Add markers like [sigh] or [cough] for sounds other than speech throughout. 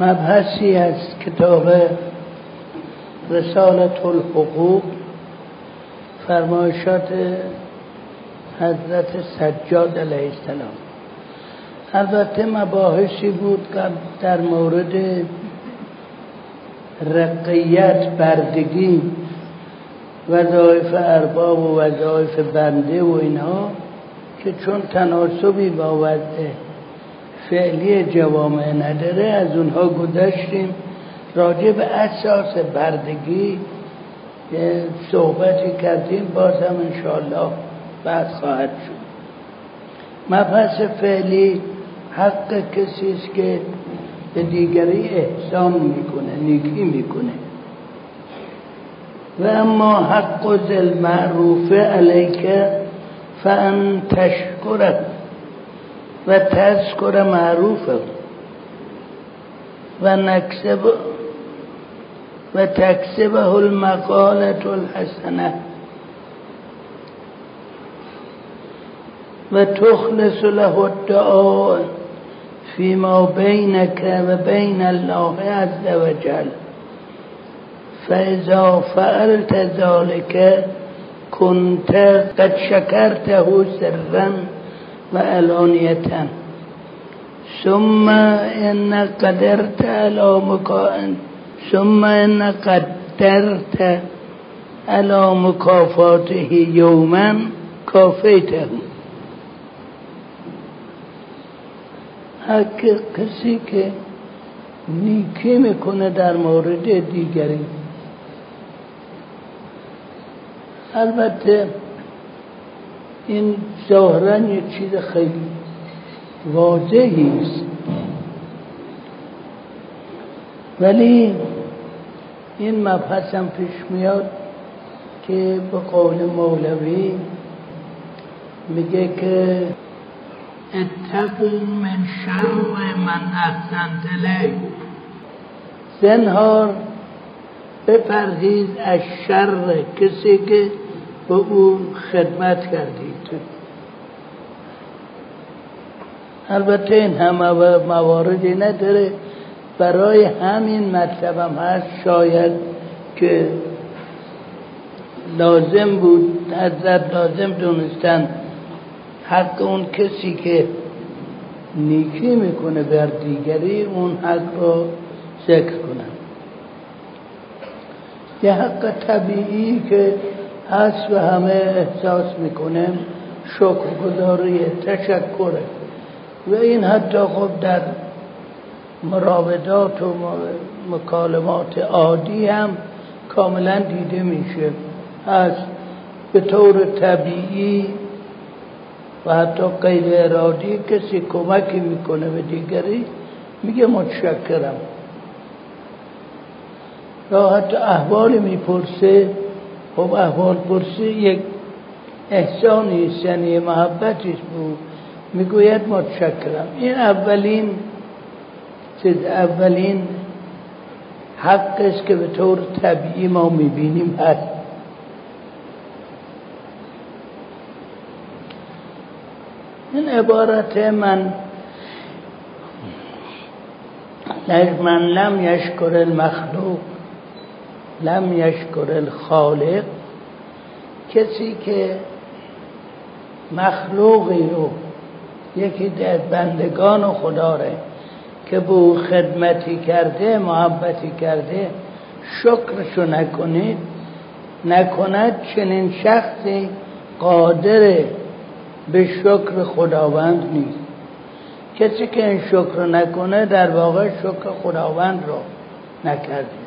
مبحثی از کتاب رسالت الحقوق فرمایشات حضرت سجاد علیه السلام. البته مباحثی بود که در مورد رقیت بردگی وظایف ارباب و وظایف بنده و اینها که چون تناسبی با وضع فعلی جوامع نداره از اونها گذشتیم. راجع به اساس بردگی صحبتی کردیم باز هم انشاءالله بعد خواهد شد. مبحث فعلی حق کسی است که به دیگری احسان می‌کنه نیکی می‌کنه. و اما حق ذل معروف علیک فان تشکره و تذکر معروفه و نکسب و تکسبه المقالة الحسنه و تخلص له الدعاء فيما بينك وبين الله عز وجل فإذا فعلت ذلك كنت قد شكرته سرا وعلانية ثم إن قدرت على مكان ثم إن قدرت على مكافاته يوما كافيته حق کسی که نیکی می‌کنه در مورد دیگری. البته این ظاهرا یه چیز خیلی واضحی است. ولی این مبحث هم پیش میاد که به قول مولوی میگه که اتقوا من شر من احسنت زنهار بپرهیز از شر کسی که به او خدمت کردید. البته این همه مواردی نداره. برای همین مطلبم هست. شاید که لازم بود حضرت لازم دونستن حق اون کسی که نیکی می‌کنه بر دیگری اون حق رو ذکر کنن. یه حق طبیعی که هست و همه احساس می‌کنه شکر گذاری تشکره و این حتی خب در مراودات و مکالمات عادی هم کاملا دیده میشه. از به طور طبیعی و حتی غیر ارادی کسی کمکی می‌کنه به دیگری میگه متشکرم. یا حتی احوال می‌پرسه خب احوال پرسی یک احسانی یعنی محبتی بود. می‌گوید متشکرم. این اولین چیز اولین حق است که به طور طبیعی ما می‌بینیم هست. این عبارت من من لم یشکر المخلوق. لم یشکر الخالق. کسی که مخلوقی رو یکی در بندگان خدا ره که به او خدمتی کرده محبتی کرده شکرشو نکنید نکند چنین شخصی قادر به شکر خداوند نیست. کسی که این شکر نکنه در واقع شکر خداوند رو نکرده.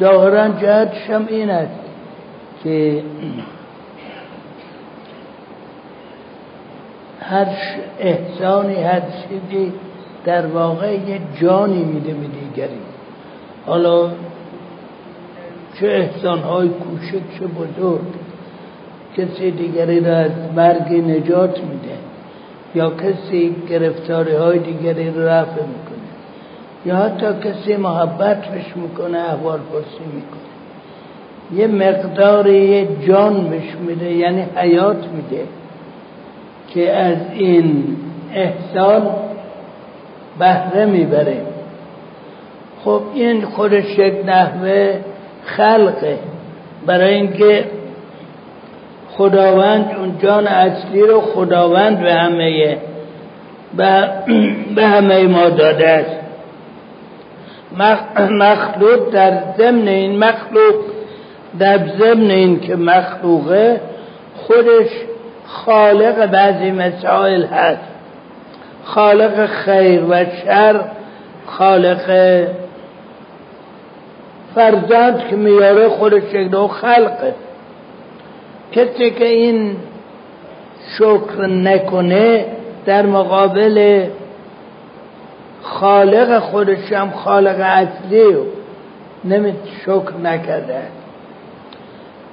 ظاهرا جهتش هم این است که هر احسانی هر چیزی در واقع یه جانی میده به دیگری. حالا چه احسانهای کوچک چه بزرگ کسی دیگری را از مرگ نجات میده یا کسی گرفتاری های دیگری را رفع می‌کنه. یا حتی کسی محبت بش می‌کنه احوال پرسی می‌کنه. یه مقدار یه جان بش میده یعنی حیات میده که از این احسان بهره می‌بره. خب این خودش یک نحوه خلقه. برای اینکه خداوند اون جان اصلی رو خداوند به همه به همه ما داده است. مخلوق در ضمن این مخلوق در ضمن این که مخلوقه خودش خالق بعضی مسائل هست. خالق خیر و شر خالق فرزند که میاره خودش نوع خلقه. کسی که این شکر نکنه در مقابل خالق خودش هم خالق اصلی و نمی شکر نکرده.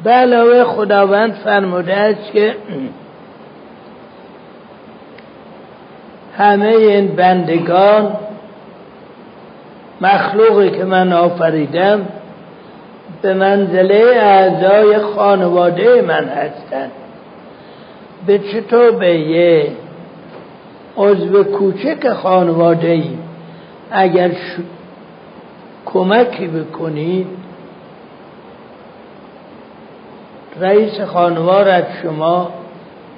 به علاوه خداوند فرموده است که همه این بندگان مخلوقی که من آفریدم به منزله اعضای خانواده من هستند. به چطور به یه عضو کوچک خانواده ای اگر کمکی بکنید رئیس خانوار از شما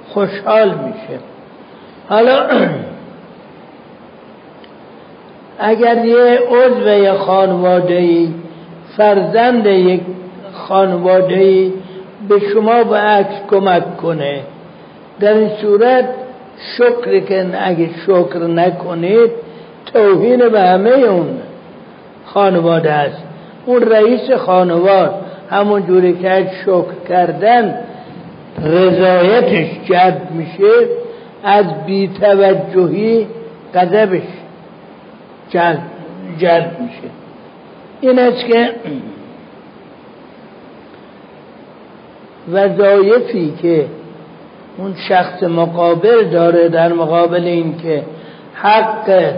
خوشحال میشه. حالا [clears throat] اگر یه عضو خانواده ای فرزند یک خانواده ای به شما به عکس کمک کنه در این صورت شکر که اگه شکر نکنید توهین به همه اون خانواده است اون رئیس خانواد همون جوری که شکر کردن رضایتش جلب میشه از بیتوجهی قذبش جلب, جلب میشه. این است که [clears throat] وظایفی که اون شخص مقابل داره در مقابل این که حق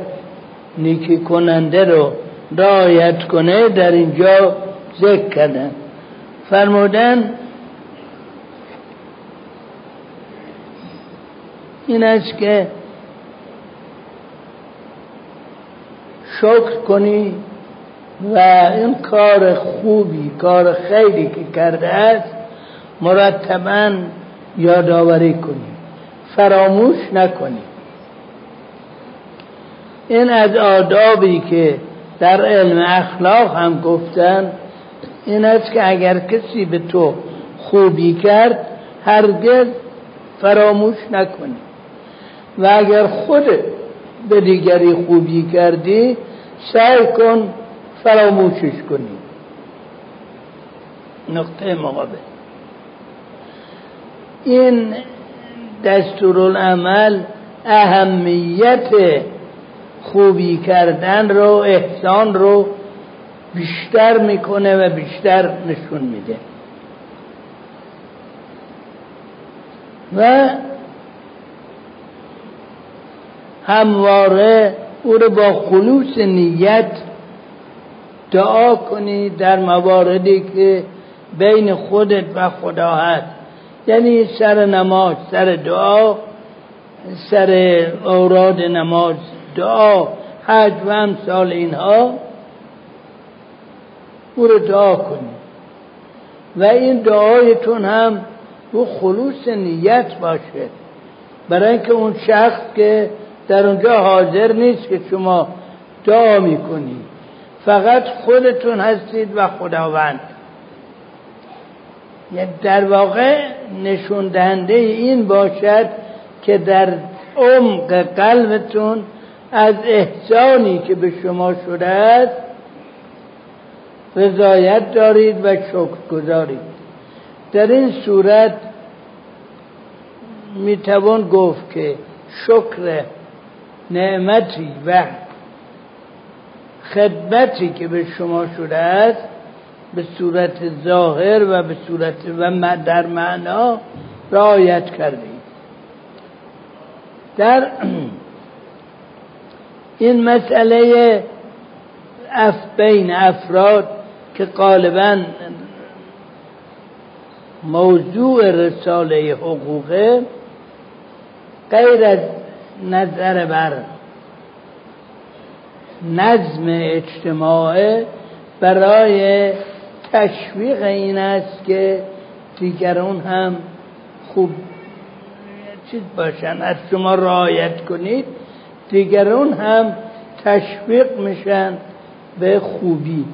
نیکی کننده رو رعایت کنه در اینجا ذکر کردن. فرمودن این است که شکر کنی و این کار خوبی کار خیلی که کرده است مرتبا یادآوری کنی. فراموش نکنی. این از آدابی که در علم اخلاق هم گفتن این است که اگر کسی به تو خوبی کرد هرگز فراموش نکنی. و اگر خود به دیگری خوبی کردی سعی کن فراموشش کنی. نقطه مقابل. این دستورالعمل اهمیت خوبی کردن رو احسان رو بیشتر می‌کنه و بیشتر نشون میده. و همواره او رو با خلوص نیت دعا کنی در مواردی که بین خودت و خدا هست. یعنی سر نماز سر دعا سر اوراد نماز دعا حج و امثال اینها او رو دعا کنی. و این دعایتون هم رو خلوص نیت باشه. برای اینکه اون شخص که در اونجا حاضر نیست که شما دعا می‌کنید فقط خودتون هستید و خداوند. یعنی در واقع نشون دهنده این باشد که در عمق قلبتون از احسانی که به شما شده است رضایت دارید و شکر گذارید در این صورت می‌توان گفت که شکر نعمتی و خدمتی که به شما شده است به صورت ظاهر و به صورت و در معنا رعایت کردید در [clears throat] این مسئله اف بین افراد که غالبا موضوع رساله حقوقه غیر از نظر بر نظم اجتماع برای تشویق این است که دیگران هم خوب چیز باشن. از شما رعایت کنید. دیگران هم تشویق میشن به خوبی.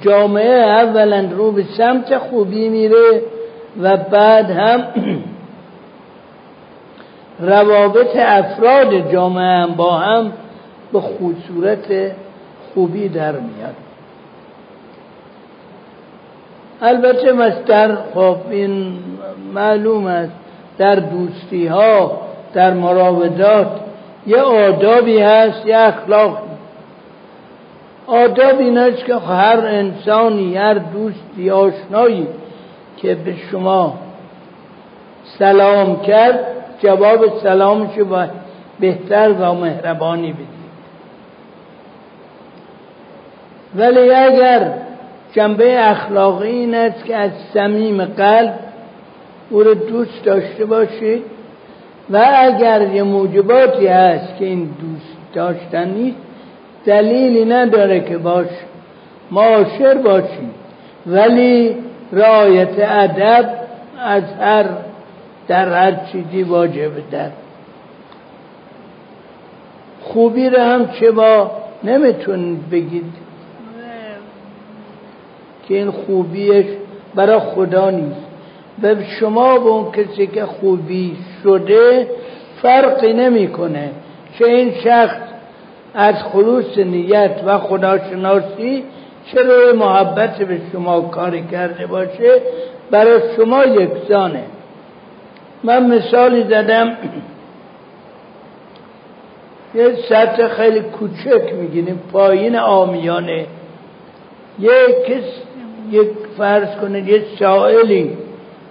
جامعه اولا رو به سمت خوبی میره و بعد هم [clears throat] روابط افراد جامعه هم با هم به صورت خوبی در میاد. البته مستر خب این معلوم است در دوستی ها در مراودات یه آدابی هست یه اخلاق آداب این است که هر انسانی هر دوستی آشنایی که به شما سلام کرد جواب سلامش با بهتر و مهربانی بدید. ولی اگر جنبه اخلاقی این است که از صمیم قلب او رو دوست داشته باشید و اگر یه موجباتی هست که این دوست داشتن نیست دلیلی نداره که باش معاشر باشید ولی رایت ادب از هر در هر چیزی واجبه در. خوبی رو هم چه با نمی‌تونید بگید. که این خوبیش برای خدا نیست. و شما به اون کسی که خوبی شده فرقی نمی‌کنه چه این شخص از خلوص نیت و خداشناسی چه روی محبت به شما کاری کرده باشه برای شما یکسانه. من مثالی زدم یه سطح خیلی کوچک می‌گیریم پایین آمیانه. یک کس یک فرض کنید یه سائلی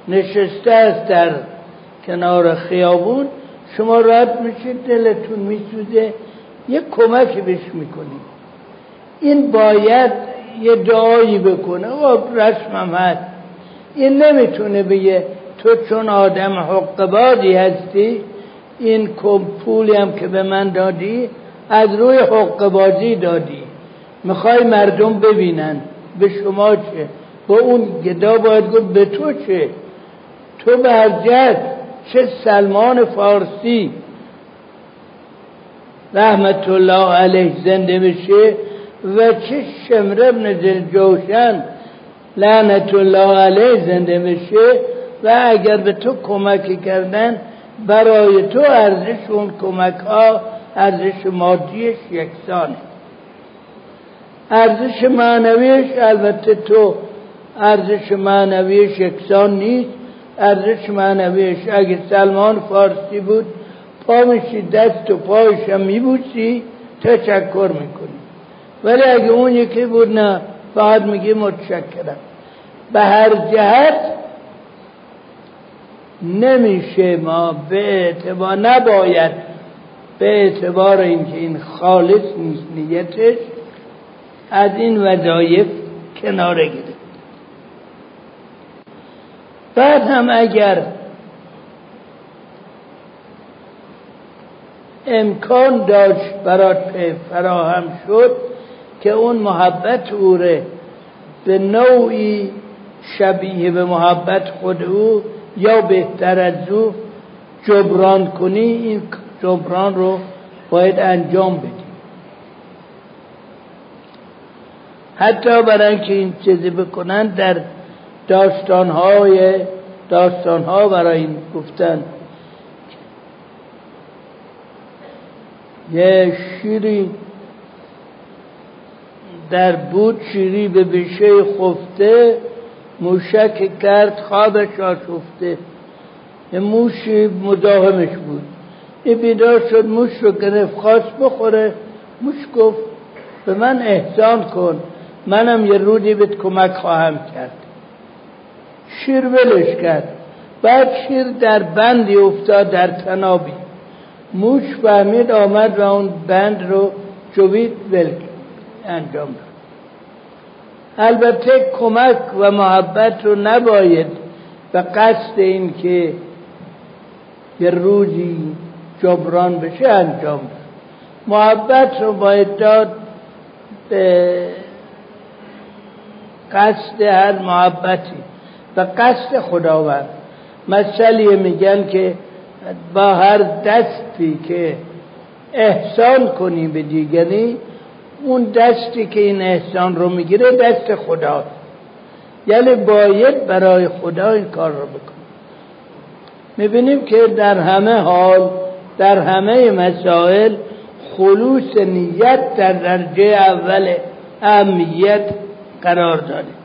نشسته است در کنار خیابون. شما رد میشید دلتون میسوزه یه کمکی بهش می‌کنید. این باید یه دعایی بکنه. و رسمم هست. این نمی‌تونه بگه تو چون آدم حقبادی هستی این پولی هم که به من دادی از روی حقبازی دادی. می‌خوای مردم ببینن. به شما چه؟ با اون گدا باید گفت به تو چه؟ تو برجت چه سلمان فارسی؟ رحمت الله علیه زنده بشه و چه شمر ابن جوشن لعنت الله علیه زنده بشه و اگر به تو کمک کردن برای تو ارزش اون کمک ها ارزش مادیش یکسانه. ارزش معنویش البته تو. ارزش معنویش یکسان نیست. ارزش معنویش اگه سلمان فارسی بود پا میشی دست و پایش هم میبوسی تشکر می‌کنی. ولی اگه اون یکی بود نه فقط میگه متشکرم. به هر جهت نمیشه ما به اعتبار نباید به اعتبار اینکه این خالص نیست نیتش. از این وظایف کناره گرفت. بعد هم اگر امکان داشت برات فراهم شد که اون محبت او به نوعی شبیه به محبت خود او یا بهتر از او جبران کنی این جبران رو باید انجام بدی. حتی برای اینکه این چیزی بکنن در داستانهای داستانها برای این گفتن. یه شیری در بود شیری به بشه خفته موشک کرد خوابش آشفته. یه موشی مداهمش بود. این بیدار شد موش رو گرفت خواست بخوره. موش گفت به من احسان کن. منم یه رودی بهت کمک خواهم کرد. شیر ولش کرد. بعد شیر در بندی افتاد در تنابی. موش فهمید آمد و اون بند رو جوید ول انجام داد. البته کمک و محبت رو نباید به قصد این که یه روزی جبران بشه انجام داد. محبت رو باید داد قصد هر محبتی و قصد خداوند. مسئله میگن که با هر دستی که احسان کنی به دیگری اون دستی که این احسان رو می‌گیره دست خداست یعنی باید برای خدا این کار رو بکن می‌بینیم که در همه حال در همه مسائل خلوص نیت در درجه اول اهمیت قرار داره